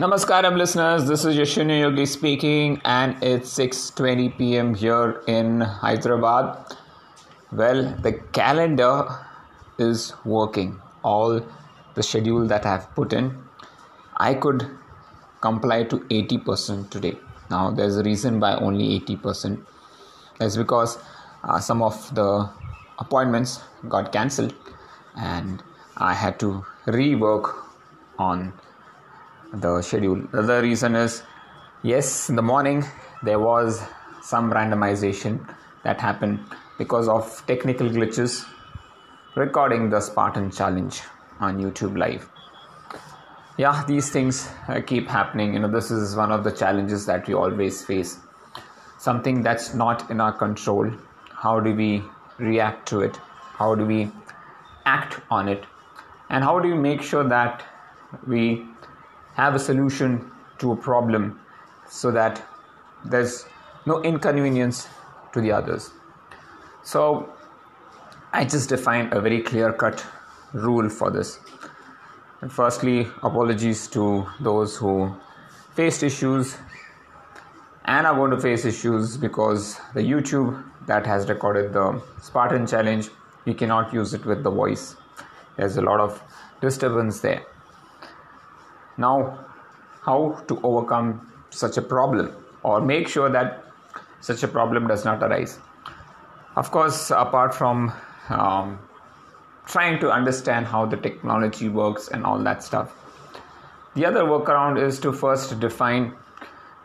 Namaskaram listeners, this is Yashwini Yogi speaking and it's 6:20 p.m. here in Hyderabad. Well, the calendar is working. All the schedule that I have put in, I could comply to 80% today. Now there's a reason why only 80%. That's because uh, some of the appointments got cancelled and I had to rework on the schedule. The other reason is yes, in the morning there was some randomization that happened because of technical glitches recording the Spartan challenge on YouTube Live. Yeah, these things uh, keep happening. You know, this is one of the challenges that we always face. Something that's not in our control. How do we react to it? How do we act on it? And how do we make sure that we have a solution to a problem so that there's no inconvenience to the others. So I just defined a very clear cut rule for this. And firstly, apologies to those who faced issues and are going to face issues because the YouTube that has recorded the Spartan challenge, you cannot use it with the voice. There's a lot of disturbance there. Now, how to overcome such a problem or make sure that such a problem does not arise? Of course, apart from um, trying to understand how the technology works and all that stuff, the other workaround is to first define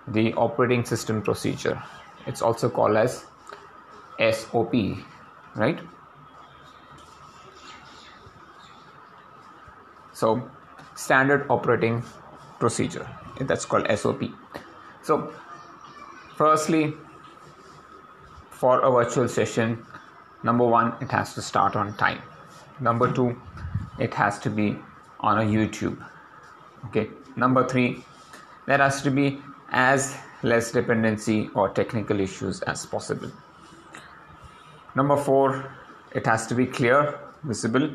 the operating system procedure. It's also called as SOP, right? So, standard operating procedure that's called SOP. So, firstly, for a virtual session, number one, it has to start on time. Number two, it has to be on a YouTube. Okay. Number three, there has to be as less dependency or technical issues as possible. Number four, it has to be clear, visible,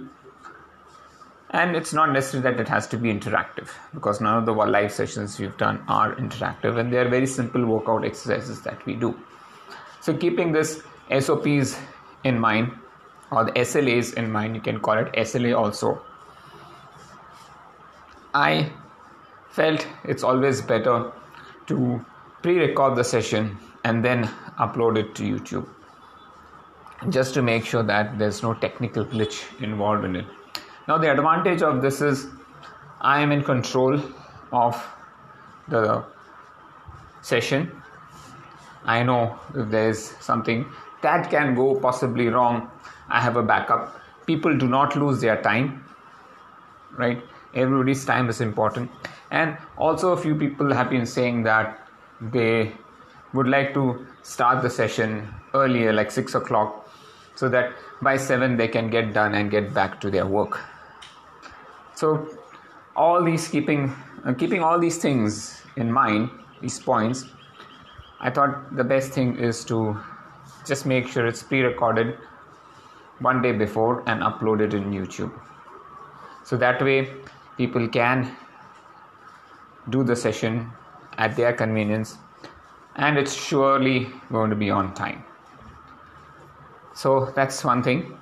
and it's not necessary that it has to be interactive because none of the live sessions we've done are interactive and they are very simple workout exercises that we do. So keeping this sops in mind or the slas in mind you can call it sla also. I felt it's always better to pre-record the session and then upload it to youtube just to make sure that there's no technical glitch involved in it now, the advantage of this is I am in control of the session. I know if there is something that can go possibly wrong, I have a backup. People do not lose their time, right? Everybody's time is important. And also, a few people have been saying that they would like to start the session earlier, like 6 o'clock, so that by 7 they can get done and get back to their work. So all these keeping uh, keeping all these things in mind these points i thought the best thing is to just make sure it's pre-recorded one day before and upload it in youtube. So that way people can do the session at their convenience and it's surely going to be on time so that's one thing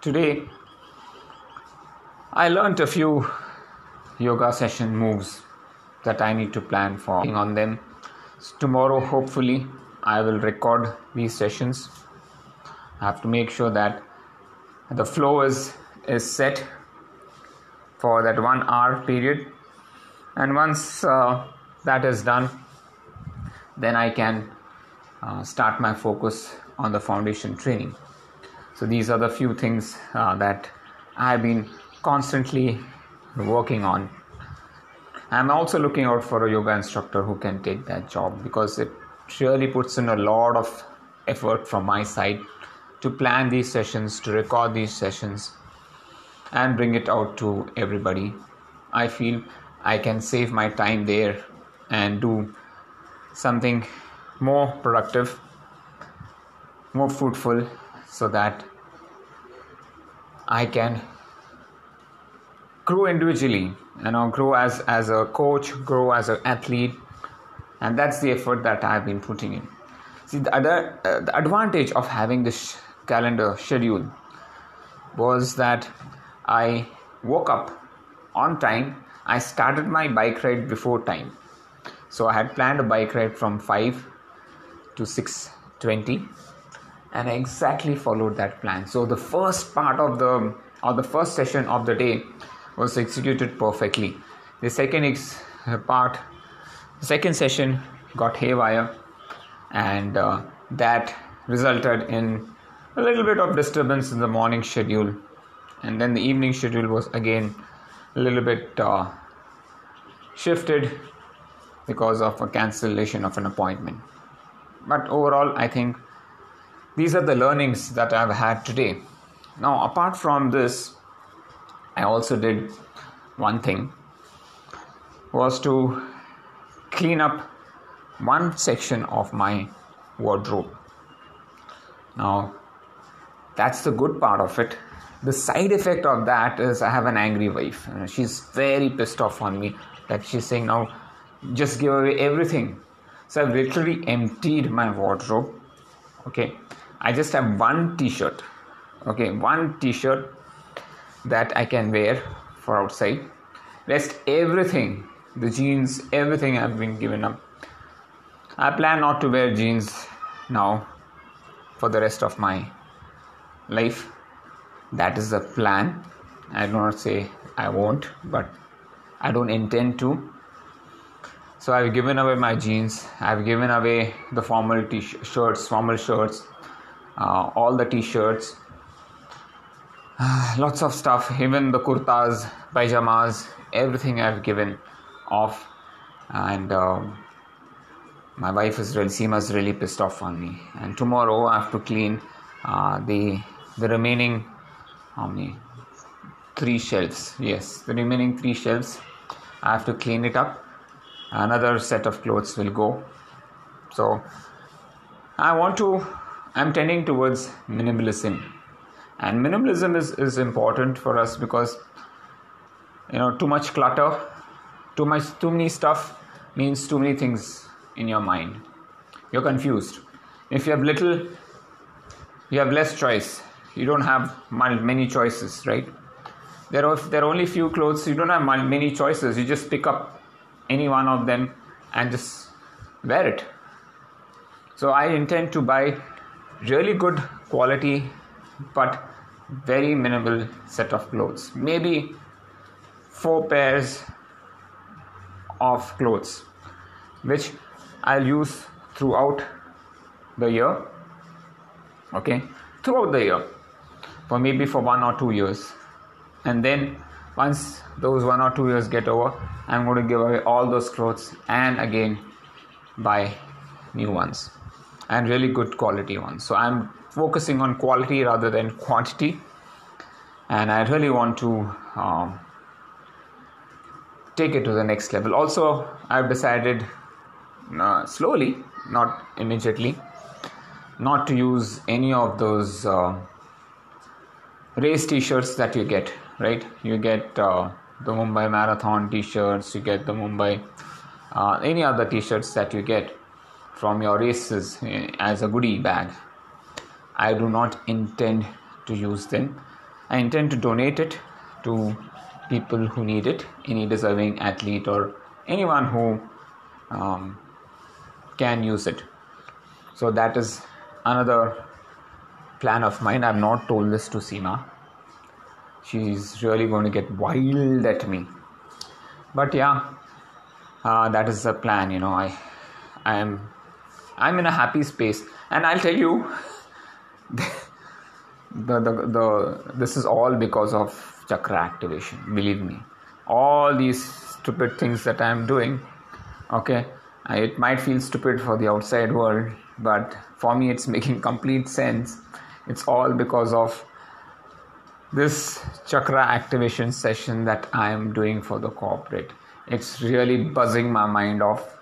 today I learned a few yoga session moves that I need to plan for on them. Tomorrow, hopefully, I will record these sessions. I have to make sure that the flow is is set for that one hour period, and once uh, that is done, then I can uh, start my focus on the foundation training. So these are the few things uh, that I have been constantly working on. I'm also looking out for a yoga instructor who can take that job because it really puts in a lot of effort from my side to plan these sessions, to record these sessions, and bring it out to everybody. I feel I can save my time there and do something more productive, more fruitful, so that I can grow individually you know grow as as a coach grow as an athlete. And that's the effort that i've been putting in. See the other uh, the advantage of having this calendar schedule was that i woke up on time. I started my bike ride before time. So i had planned a bike ride from 5 to 6:20 and i exactly followed that plan so the first part of the or the first session of the day was executed perfectly. The second ex- part, the second session got haywire, and uh, that resulted in a little bit of disturbance in the morning schedule, and then the evening schedule was again a little bit uh, shifted because of a cancellation of an appointment. But overall, I think these are the learnings that I've had today. Now, apart from this, I also did one thing was to clean up one section of my wardrobe. Now, that's the good part of it. The side effect of that is I have an angry wife. She's very pissed off on me that she's saying now just give away everything. So I've literally emptied my wardrobe. Okay. I just have one t-shirt. Okay, one t-shirt that I can wear for outside. Rest everything, the jeans, everything I've been given up. I plan not to wear jeans now for the rest of my life. That is the plan. I do not say I won't, but I don't intend to. So I've given away my jeans. I've given away the formal t-shirts, formal shirts, uh, all the t-shirts, lots of stuff. Even the kurtas pajamas everything i've given off. And um, my wife is really Seema's really pissed off on me. And tomorrow i have to clean uh, the the remaining how many? Three shelves. Yes the remaining three shelves. I have to clean it up. Another set of clothes will go. So i want to i'm tending towards minimalism. And minimalism is, is important for us because you know too much clutter too much too many stuff means too many things in your mind. You're confused. If you have little you have less choice. You don't have many choices right? There are there are only few clothes. You don't have many choices. You just pick up any one of them and just wear it. So i intend to buy really good quality but very minimal set of clothes. Maybe four pairs of clothes which I'll use throughout the year okay? Throughout the year for maybe for one or two years. And then once those one or two years get over i'm going to give away all those clothes and again buy new ones and really good quality ones. So i'm focusing on quality rather than quantity. And i really want to um, take it to the next level. Also i've decided uh, slowly not immediately not to use any of those uh, race t-shirts that you get right? You get uh, the mumbai marathon t-shirts you get the mumbai uh, any other t-shirts that you get from your races eh, as a goodie bag I do not intend to use them. I intend to donate it to people who need it, any deserving athlete or anyone who um, can use it. So that is another plan of mine. I've not told this to Seema. She's really going to get wild at me. But yeah, uh, that is the plan. You know, I, I am, I'm in a happy space, and I'll tell you. the, the, the this is all because of chakra activation believe me all these stupid things that i am doing okay it might feel stupid for the outside world but for me it's making complete sense it's all because of this chakra activation session that i am doing for the corporate it's really buzzing my mind off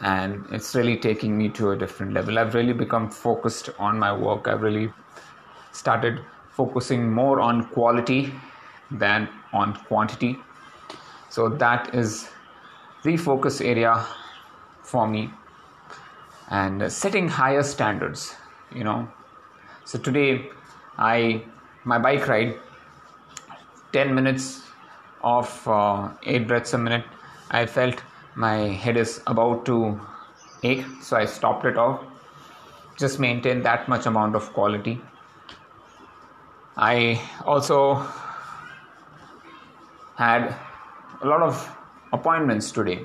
and it's really taking me to a different level. I've really become focused on my work. I've really started focusing more on quality than on quantity. So that is the focus area for me and setting higher standards, you know. So today I my bike ride 10 minutes of uh, 8 breaths a minute I felt my head is about to ache so I stopped it off just maintain that much amount of quality I also had a lot of appointments today.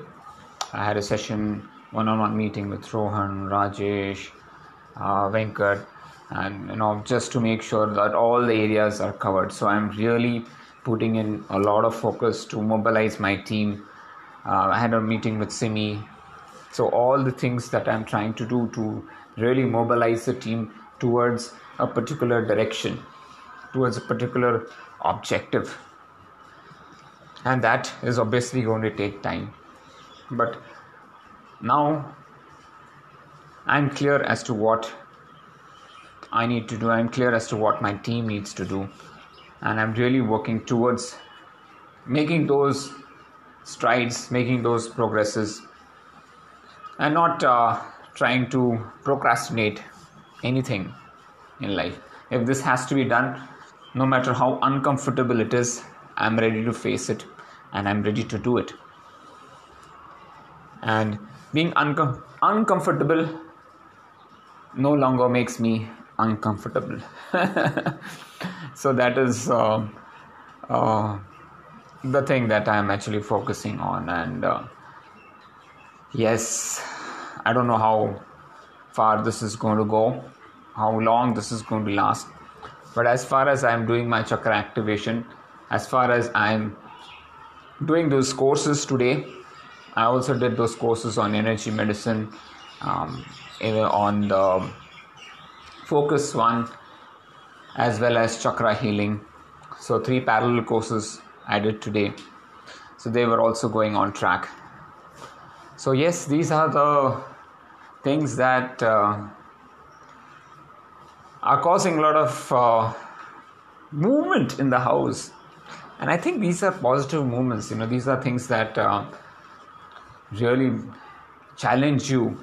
I had a session, one on one meeting with Rohan, Rajesh, uh, Venkat, and you know, just to make sure that all the areas are covered. So I'm really putting in a lot of focus to mobilize my team. Uh, I had a meeting with Simi. So, all the things that I'm trying to do to really mobilize the team towards a particular direction towards a particular objective. And that is obviously going to take time. But now i'm clear as to what i need to do. I'm clear as to what my team needs to do. And i'm really working towards making those strides making those progresses and not uh, trying to procrastinate anything in life if this has to be done no matter how uncomfortable it is, I'm ready to face it and I'm ready to do it. And being uncom- uncomfortable no longer makes me uncomfortable. so that is uh, uh, the thing that I'm actually focusing on. And uh, yes, I don't know how far this is going to go, how long this is going to last but as far as i'm doing my chakra activation as far as i'm doing those courses today i also did those courses on energy medicine um, on the focus one as well as chakra healing so three parallel courses did today. So they were also going on track. So yes these are the things that uh, are causing a lot of uh, movement in the house. And i think these are positive movements. You know these are things that uh, really challenge you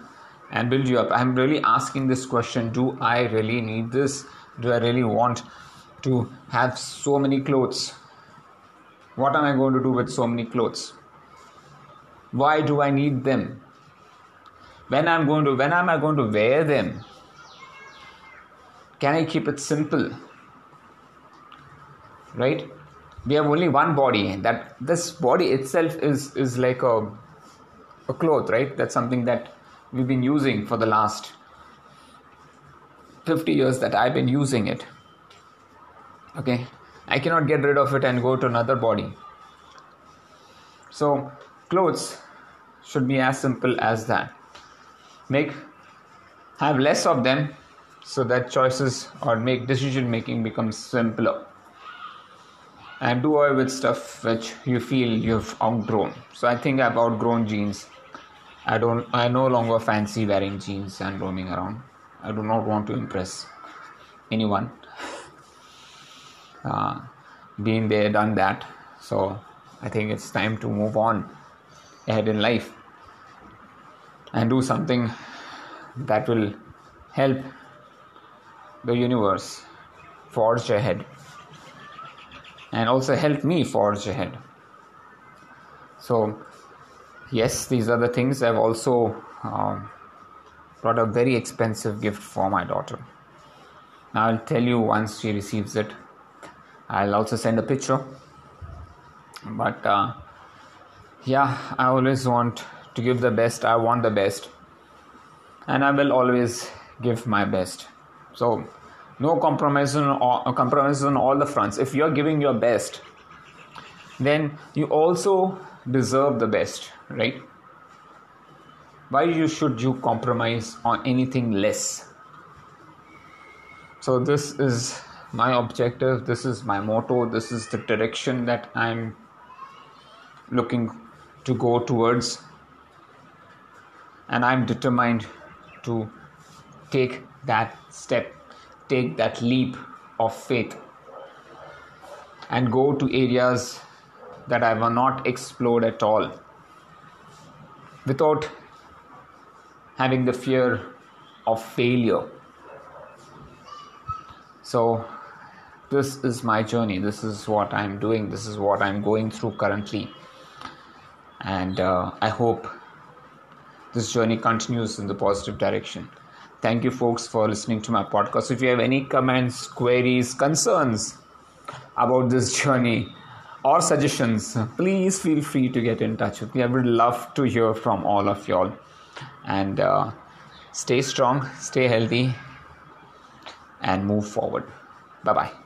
and build you up. I'm really asking this question do i really need this? Do i really want to have so many clothes what am i going to do with so many clothes why do i need them when i'm going to when am i going to wear them can I keep it simple? Right? We have only one body. That this body itself is is like a a cloth, right? That's something that we've been using for the last 50 years that I've been using it. Okay, I cannot get rid of it and go to another body. So, clothes should be as simple as that. Make have less of them so that choices or make decision making becomes simpler. And do away with stuff which you feel you've outgrown. So i think i've outgrown jeans. I don't i no longer fancy wearing jeans and roaming around. I do not want to impress anyone uh, been there done that so i think it's time to move on ahead in life and do something that will help the universe forge ahead and also help me forge ahead. So, yes, these are the things I've also um, brought a very expensive gift for my daughter. Now, I'll tell you once she receives it. I'll also send a picture. But uh, yeah, I always want to give the best. I want the best. And I will always give my best. So no compromise on all, uh, compromise on all the fronts. If you're giving your best, then you also deserve the best, right? Why you should you compromise on anything less? So this is my objective. This is my motto. This is the direction that I'm looking to go towards, and I'm determined to take that step, take that leap of faith, and go to areas that I have not explored at all without having the fear of failure. So, this is my journey. This is what I'm doing. This is what I'm going through currently. And uh, I hope this journey continues in the positive direction. Thank you, folks, for listening to my podcast. If you have any comments, queries, concerns about this journey, or suggestions, please feel free to get in touch with me. I would love to hear from all of y'all. And uh, stay strong, stay healthy, and move forward. Bye bye.